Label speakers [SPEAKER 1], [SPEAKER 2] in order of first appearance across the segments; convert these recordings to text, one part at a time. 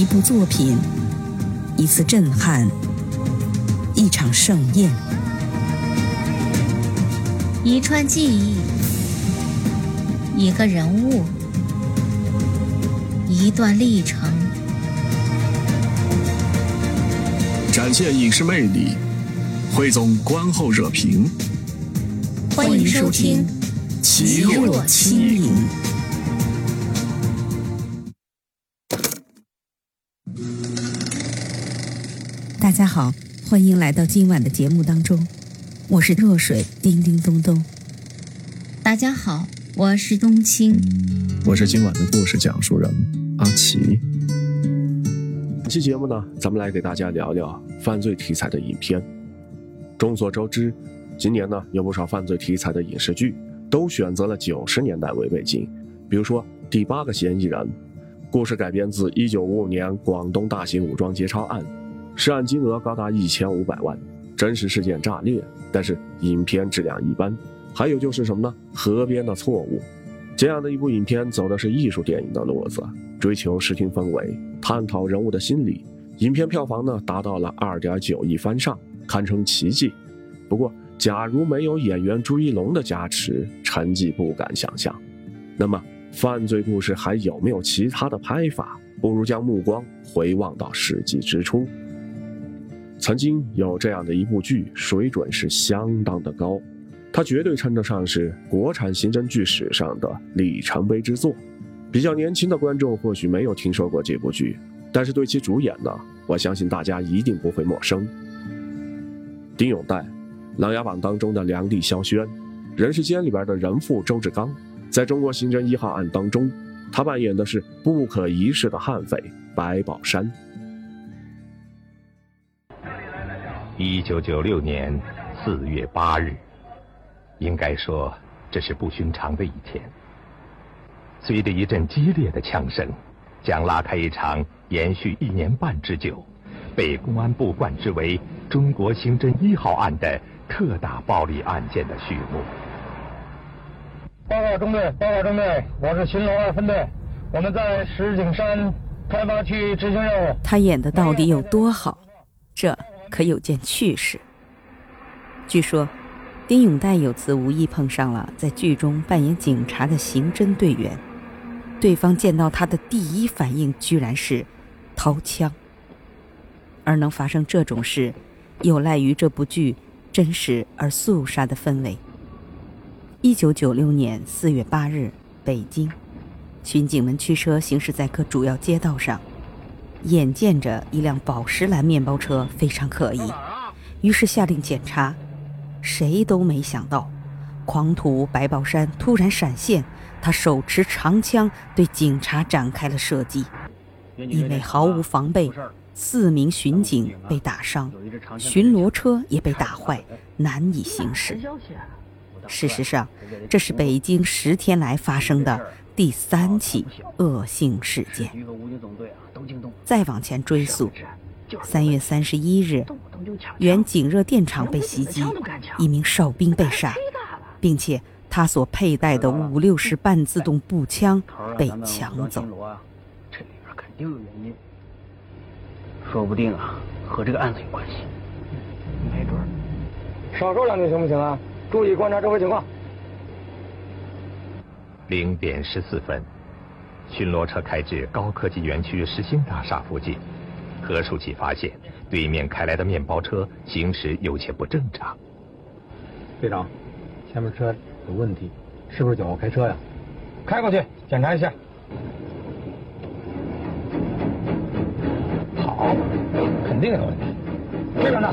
[SPEAKER 1] 一部作品，一次震撼，一场盛宴，
[SPEAKER 2] 一串记忆，一个人物，一段历程，
[SPEAKER 3] 展现影视魅力，汇总观后热评。
[SPEAKER 2] 欢迎收听《
[SPEAKER 1] 奇若轻影》。大家好，欢迎来到今晚的节目当中，我是若水叮叮咚咚。
[SPEAKER 2] 大家好，我是冬青，
[SPEAKER 3] 我是今晚的故事讲述人阿奇。本期节目呢，咱们来给大家聊聊犯罪题材的影片。众所周知，今年呢有不少犯罪题材的影视剧都选择了九十年代为背景，比如说《第八个嫌疑人》，故事改编自一九五五年广东大型武装劫钞案。涉案金额高达一千五百万，真实事件炸裂，但是影片质量一般。还有就是什么呢？河边的错误，这样的一部影片走的是艺术电影的路子，追求视听氛围，探讨人物的心理。影片票房呢达到了二点九亿翻上，堪称奇迹。不过，假如没有演员朱一龙的加持，成绩不敢想象。那么，犯罪故事还有没有其他的拍法？不如将目光回望到世纪之初。曾经有这样的一部剧，水准是相当的高，它绝对称得上是国产刑侦剧史上的里程碑之作。比较年轻的观众或许没有听说过这部剧，但是对其主演呢，我相信大家一定不会陌生。丁永岱，《琅琊榜》当中的梁帝萧轩，《人世间》里边的人父周志刚，在中国刑侦一号案当中，他扮演的是不可一世的悍匪白宝山。
[SPEAKER 4] 一九九六年四月八日，应该说这是不寻常的一天。随着一阵激烈的枪声，将拉开一场延续一年半之久、被公安部冠之为“中国刑侦一号案”的特大暴力案件的序幕。
[SPEAKER 5] 报告中队，报告中队，我是巡逻二分队，我们在石景山开发区执行任务。
[SPEAKER 1] 他演的到底有多好？这。可有件趣事。据说，丁永岱有次无意碰上了在剧中扮演警察的刑侦队员，对方见到他的第一反应居然是掏枪。而能发生这种事，有赖于这部剧真实而肃杀的氛围。一九九六年四月八日，北京，巡警们驱车行驶在各主要街道上。眼见着一辆宝石蓝面包车非常可疑，于是下令检查。谁都没想到，狂徒白宝山突然闪现，他手持长枪对警察展开了射击。因为毫无防备，四名巡警被打伤，巡逻车也被打坏，难以行驶。事实上，这是北京十天来发生的第三起恶性事件。再往前追溯，三月三十一日，原景热电厂被袭击，一名哨兵被杀，并且他所佩戴的五六式半自动步枪被抢走。
[SPEAKER 5] 这里边肯定有原因，说不定啊，和这个案子有关系。没准。少说两句行不行啊？注意观察周围情况。
[SPEAKER 4] 零点十四分。巡逻车开至高科技园区世新大厦附近，何书记发现对面开来的面包车行驶有些不正常。
[SPEAKER 5] 队长，前面车有问题，是不是酒后开车呀？开过去检查一下。好，肯定有问题。这边呢？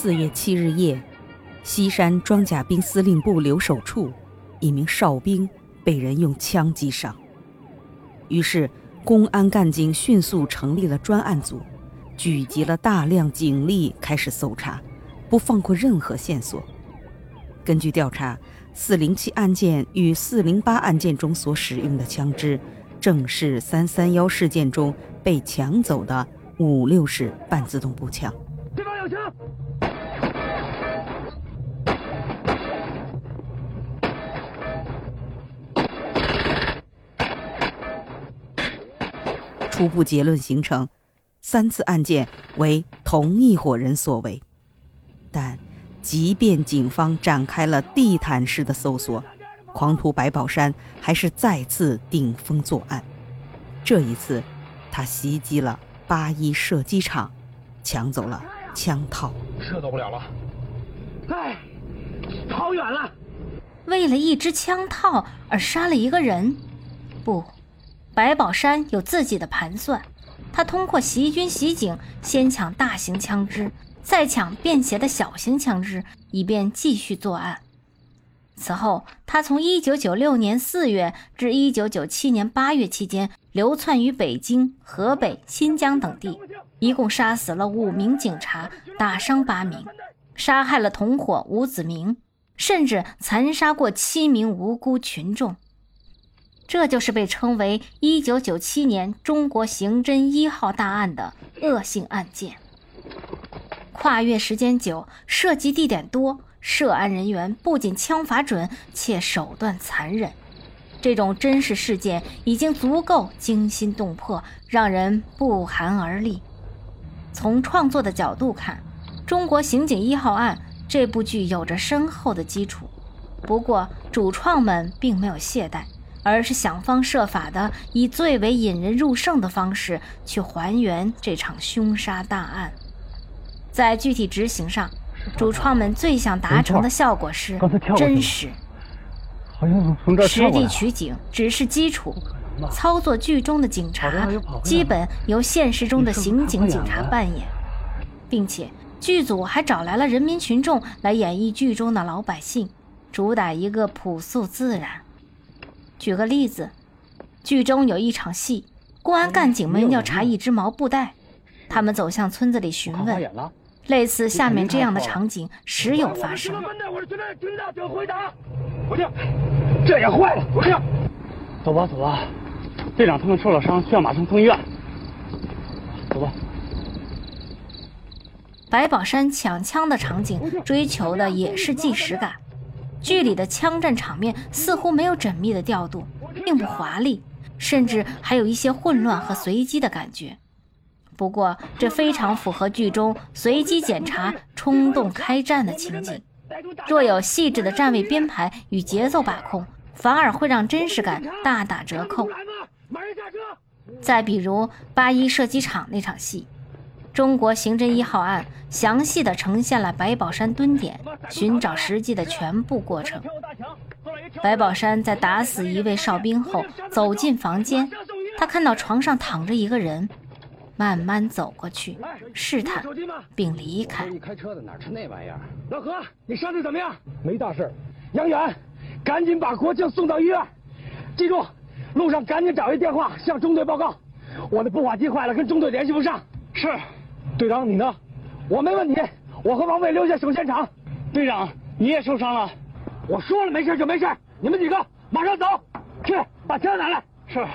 [SPEAKER 1] 四月七日夜，西山装甲兵司令部留守处，一名哨兵被人用枪击伤。于是，公安干警迅速成立了专案组，聚集了大量警力，开始搜查，不放过任何线索。根据调查，四零七案件与四零八案件中所使用的枪支，正是三三幺事件中被抢走的五六式半自动步枪。
[SPEAKER 5] 对方有枪！
[SPEAKER 1] 初步结论形成，三次案件为同一伙人所为。但，即便警方展开了地毯式的搜索，狂徒白宝山还是再次顶风作案。这一次，他袭击了八一射击场，抢走了枪套。
[SPEAKER 5] 射走不了了，哎，跑远了。
[SPEAKER 2] 为了一支枪套而杀了一个人，不，白宝山有自己的盘算。他通过袭军袭警，先抢大型枪支。再抢便携的小型枪支，以便继续作案。此后，他从1996年4月至1997年8月期间，流窜于北京、河北、新疆等地，一共杀死了五名警察，打伤八名，杀害了同伙吴子明，甚至残杀过七名无辜群众。这就是被称为1997年中国刑侦一号大案的恶性案件。跨越时间久，涉及地点多，涉案人员不仅枪法准，且手段残忍。这种真实事件已经足够惊心动魄，让人不寒而栗。从创作的角度看，《中国刑警一号案》这部剧有着深厚的基础。不过，主创们并没有懈怠，而是想方设法的以最为引人入胜的方式去还原这场凶杀大案。在具体执行上，主创们最想达成的效果是真实。实地取景只是基础，操作剧中的警察基本由现实中的刑警警察扮演，并且剧组还找来了人民群众来演绎剧中的老百姓，主打一个朴素自然。举个例子，剧中有一场戏，公安干警们要查一只毛布袋，他们走向村子里询问。类似下面这样的场景时有发生。
[SPEAKER 5] 不听，这也坏了。不听，走吧，走吧。队长他们受了伤，需要马上送医院。走吧。
[SPEAKER 2] 白宝山抢枪的场景追求的也是即时感，剧里的枪战场面似乎没有缜密的调度，并不华丽，甚至还有一些混乱和随机的感觉。不过，这非常符合剧中随机检查、冲动开战的情景。若有细致的站位编排与节奏把控，反而会让真实感大打折扣。再比如八一射击场那场戏，《中国刑侦一号案》详细的呈现了白宝山蹲点寻找时机的全部过程。白宝山在打死一位哨兵后，走进房间，他看到床上躺着一个人。慢慢走过去，试探，并离开。
[SPEAKER 5] 你开车的哪吃那玩意儿？老何，你伤的怎么样？没大事。杨远，赶紧把国庆送到医院。记住，路上赶紧找一电话向中队报告。我的步话机坏了，跟中队联系不上。是，队长你呢？我没问题，我和王卫留下守现场。队长，你也受伤了。我说了没事就没事，你们几个马上走，去把枪拿来。是。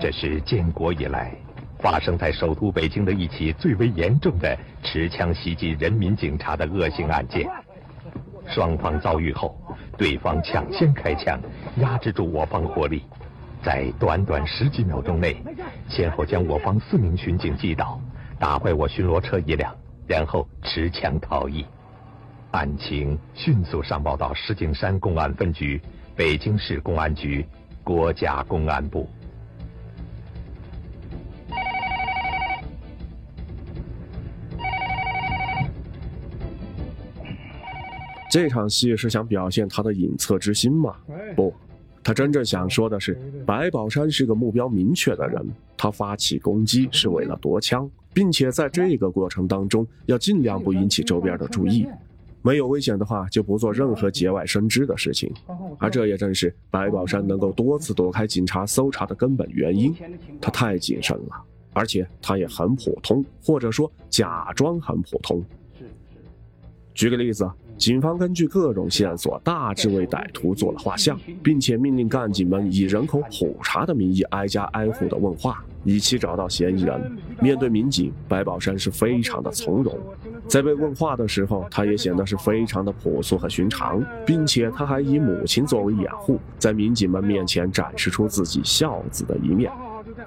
[SPEAKER 4] 这是建国以来。发生在首都北京的一起最为严重的持枪袭击人民警察的恶性案件。双方遭遇后，对方抢先开枪，压制住我方火力，在短短十几秒钟内，先后将我方四名巡警击倒，打坏我巡逻车一辆，然后持枪逃逸。案情迅速上报到石景山公安分局、北京市公安局、国家公安部。
[SPEAKER 3] 这场戏是想表现他的隐恻之心吗？不，他真正想说的是，白宝山是个目标明确的人，他发起攻击是为了夺枪，并且在这个过程当中要尽量不引起周边的注意，没有危险的话就不做任何节外生枝的事情。而这也正是白宝山能够多次躲开警察搜查的根本原因，他太谨慎了，而且他也很普通，或者说假装很普通。举个例子，警方根据各种线索，大致为歹徒做了画像，并且命令干警们以人口普查的名义挨家挨户的问话，以期找到嫌疑人。面对民警，白宝山是非常的从容。在被问话的时候，他也显得是非常的朴素和寻常，并且他还以母亲作为掩护，在民警们面前展示出自己孝子的一面。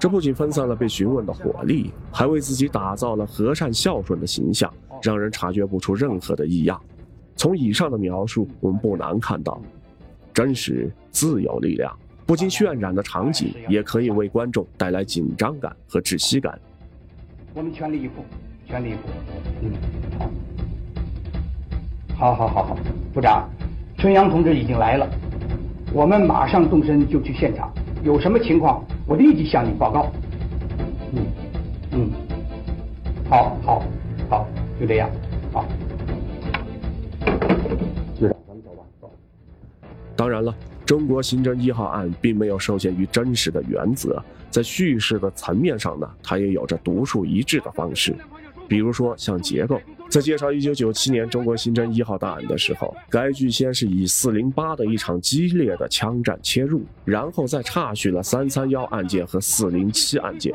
[SPEAKER 3] 这不仅分散了被询问的火力，还为自己打造了和善孝顺的形象，让人察觉不出任何的异样。从以上的描述，我们不难看到，真实自有力量。不经渲染的场景，也可以为观众带来紧张感和窒息感。
[SPEAKER 5] 我们全力以赴，全力以赴。嗯，好，好，好，好，部长，春阳同志已经来了，我们马上动身就去现场。有什么情况，我立即向你报告。嗯，嗯，好，好，就这样，好。
[SPEAKER 3] 队长，咱们走吧，走。当然了，中国刑侦一号案并没有受限于真实的原则，在叙事的层面上呢，它也有着独树一帜的方式。比如说像结构，在介绍1997年中国刑侦一号大案的时候，该剧先是以408的一场激烈的枪战切入，然后再插叙了331案件和407案件。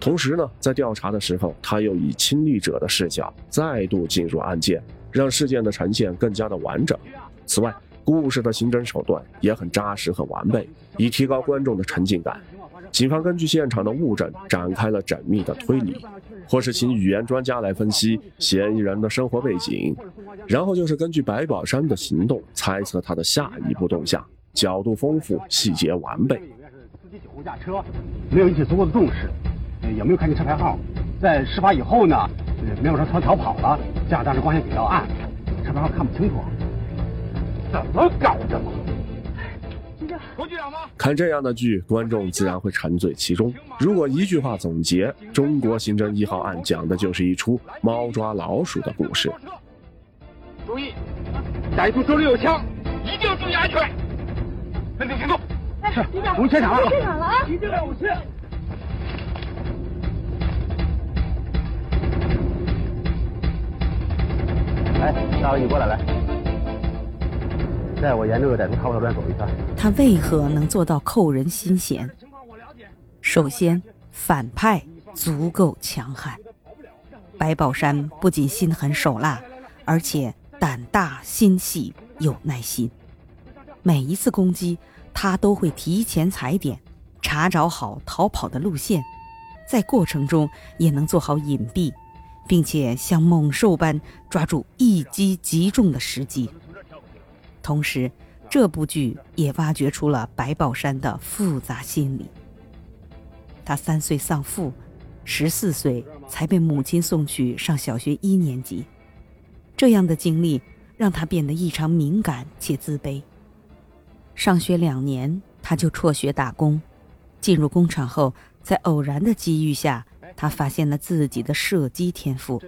[SPEAKER 3] 同时呢，在调查的时候，他又以亲历者的视角再度进入案件，让事件的呈现更加的完整。此外，故事的刑侦手段也很扎实和完备，以提高观众的沉浸感。警方根据现场的物证展开了缜密的推理，或是请语言专家来分析嫌疑人的生活背景，然后就是根据白宝山的行动猜测他的下一步动向，角度丰富，细节完备。
[SPEAKER 5] 司机酒后驾车，没有引起足够的重视，也没有看见车牌号，在事发以后呢，没有让车逃跑了，加上当时光线比较暗，车牌号看不清楚，怎么搞的嘛？
[SPEAKER 3] 看这样的剧，观众自然会沉醉其中。如果一句话总结，中国刑侦一号案讲的就是一出猫抓老鼠的故事。
[SPEAKER 5] 注意，歹徒手里有枪，一定要注意安全。分队行动。是，我们现场了。现场了啊！一定要武器。来，大伟，你过来，来。带我沿这个歹徒逃跑路走一圈。
[SPEAKER 1] 他为何能做到扣人心弦？首先，反派足够强悍。白宝山不仅心狠手辣，而且胆大心细有耐心。每一次攻击，他都会提前踩点，查找好逃跑的路线，在过程中也能做好隐蔽，并且像猛兽般抓住一击即中的时机。同时，这部剧也挖掘出了白宝山的复杂心理。他三岁丧父，十四岁才被母亲送去上小学一年级，这样的经历让他变得异常敏感且自卑。上学两年，他就辍学打工。进入工厂后，在偶然的机遇下，他发现了自己的射击天赋，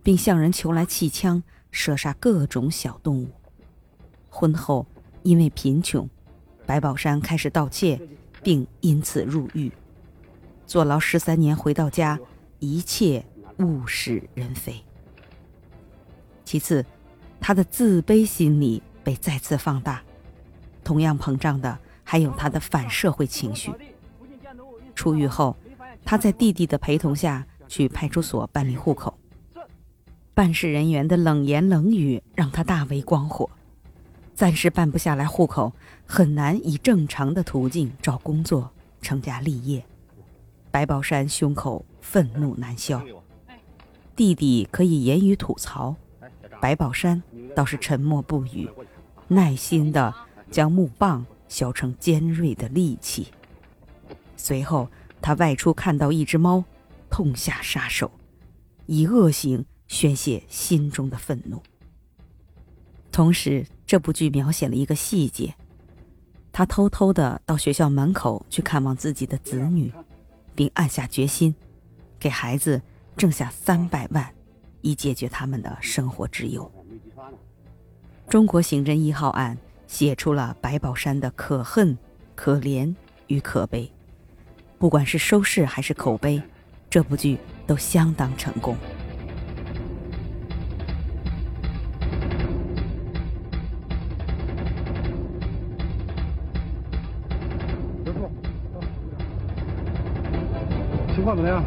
[SPEAKER 1] 并向人求来气枪，射杀各种小动物。婚后，因为贫穷，白宝山开始盗窃，并因此入狱，坐牢十三年。回到家，一切物是人非。其次，他的自卑心理被再次放大，同样膨胀的还有他的反社会情绪。出狱后，他在弟弟的陪同下去派出所办理户口，办事人员的冷言冷语让他大为光火。暂时办不下来户口，很难以正常的途径找工作、成家立业。白宝山胸口愤怒难消，弟弟可以言语吐槽，白宝山倒是沉默不语，耐心的将木棒削成尖锐的利器。随后，他外出看到一只猫，痛下杀手，以恶行宣泄心中的愤怒。同时，这部剧描写了一个细节：他偷偷的到学校门口去看望自己的子女，并暗下决心，给孩子挣下三百万，以解决他们的生活之忧。中国刑侦一号案写出了白宝山的可恨、可怜与可悲，不管是收视还是口碑，这部剧都相当成功。
[SPEAKER 5] 情况怎么样？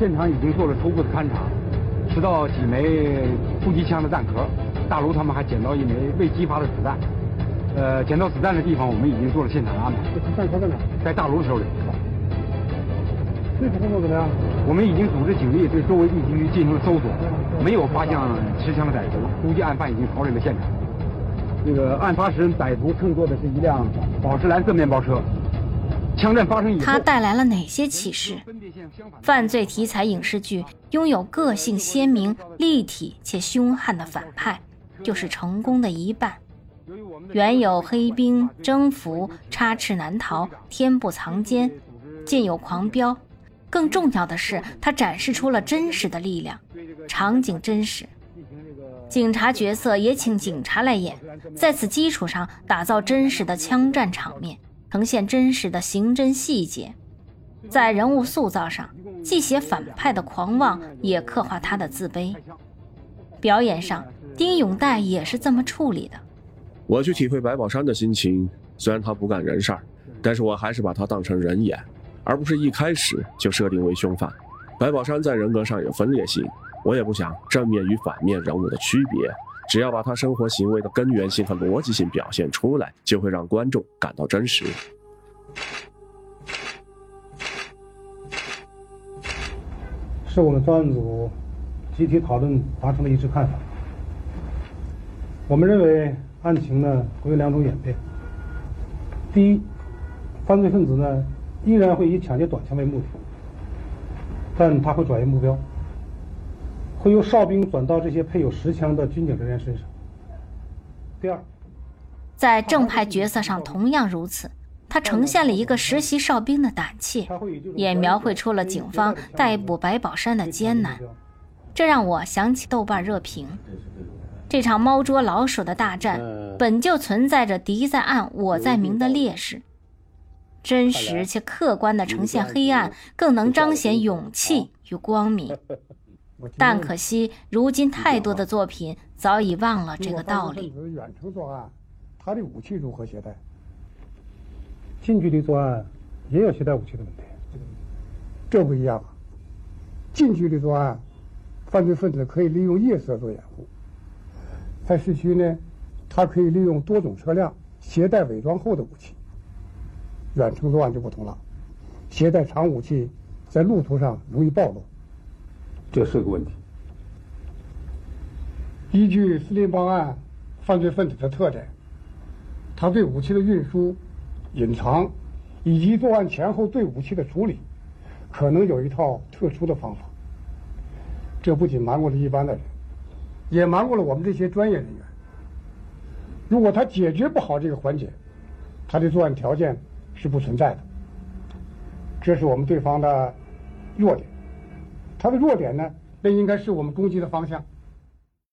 [SPEAKER 5] 现场已经做了初步的勘查，拾到几枚突击枪的弹壳，大卢他们还捡到一枚未激发的子弹。呃，捡到子弹的地方，我们已经做了现场的安排。弹壳在哪？在大卢手里。这次工作怎么样？我们已经组织警力对周围地区进行了搜索，没有发现持枪的歹徒，估计案犯已经逃离了现场。那个案发时，歹徒乘坐的是一辆宝石蓝色面包车。枪战发生以后，
[SPEAKER 2] 他带来了哪些启示？犯罪题材影视剧拥有个性鲜明、立体且凶悍的反派，就是成功的一半。原有黑冰、征服、插翅难逃、天不藏奸，近有狂飙。更重要的是，它展示出了真实的力量，场景真实，警察角色也请警察来演，在此基础上打造真实的枪战场面，呈现真实的刑侦细节。在人物塑造上，既写反派的狂妄，也刻画他的自卑。表演上，丁永岱也是这么处理的。
[SPEAKER 3] 我去体会白宝山的心情，虽然他不干人事儿，但是我还是把他当成人演。而不是一开始就设定为凶犯。白宝山在人格上有分裂性，我也不想正面与反面人物的区别，只要把他生活行为的根源性和逻辑性表现出来，就会让观众感到真实。
[SPEAKER 6] 是我们专案组集体讨论达成的一致看法。我们认为案情呢会有两种演变。第一，犯罪分子呢。依然会以抢劫短枪为目的，但他会转移目标，会由哨兵转到这些配有实枪的军警人员身上。第二，
[SPEAKER 2] 在正派角色上同样如此，他呈现了一个实习哨兵的胆怯，也描绘出了警方逮捕白宝山的艰难。这让我想起豆瓣热评：这场猫捉老鼠的大战本就存在着敌在暗我在明的劣势。真实且客观地呈现黑暗，更能彰显勇气与光明。但可惜，如今太多的作品早已忘了这个道理。
[SPEAKER 6] 远程作案，他的武器如何携带？近距离作案也有携带武器的问题。这不一样。近距离作案，犯罪分子可以利用夜色做掩护；在市区呢，他可以利用多种车辆携带伪装后的武器。远程作案就不同了，携带长武器在路途上容易暴露，
[SPEAKER 5] 这是个问题。
[SPEAKER 6] 依据司令报案犯罪分子的特点，他对武器的运输、隐藏以及作案前后对武器的处理，可能有一套特殊的方法。这不仅瞒过了一般的人，也瞒过了我们这些专业人员。如果他解决不好这个环节，他的作案条件。是不存在的，这是我们对方的弱点。他的弱点呢，那应该是我们攻击的方向。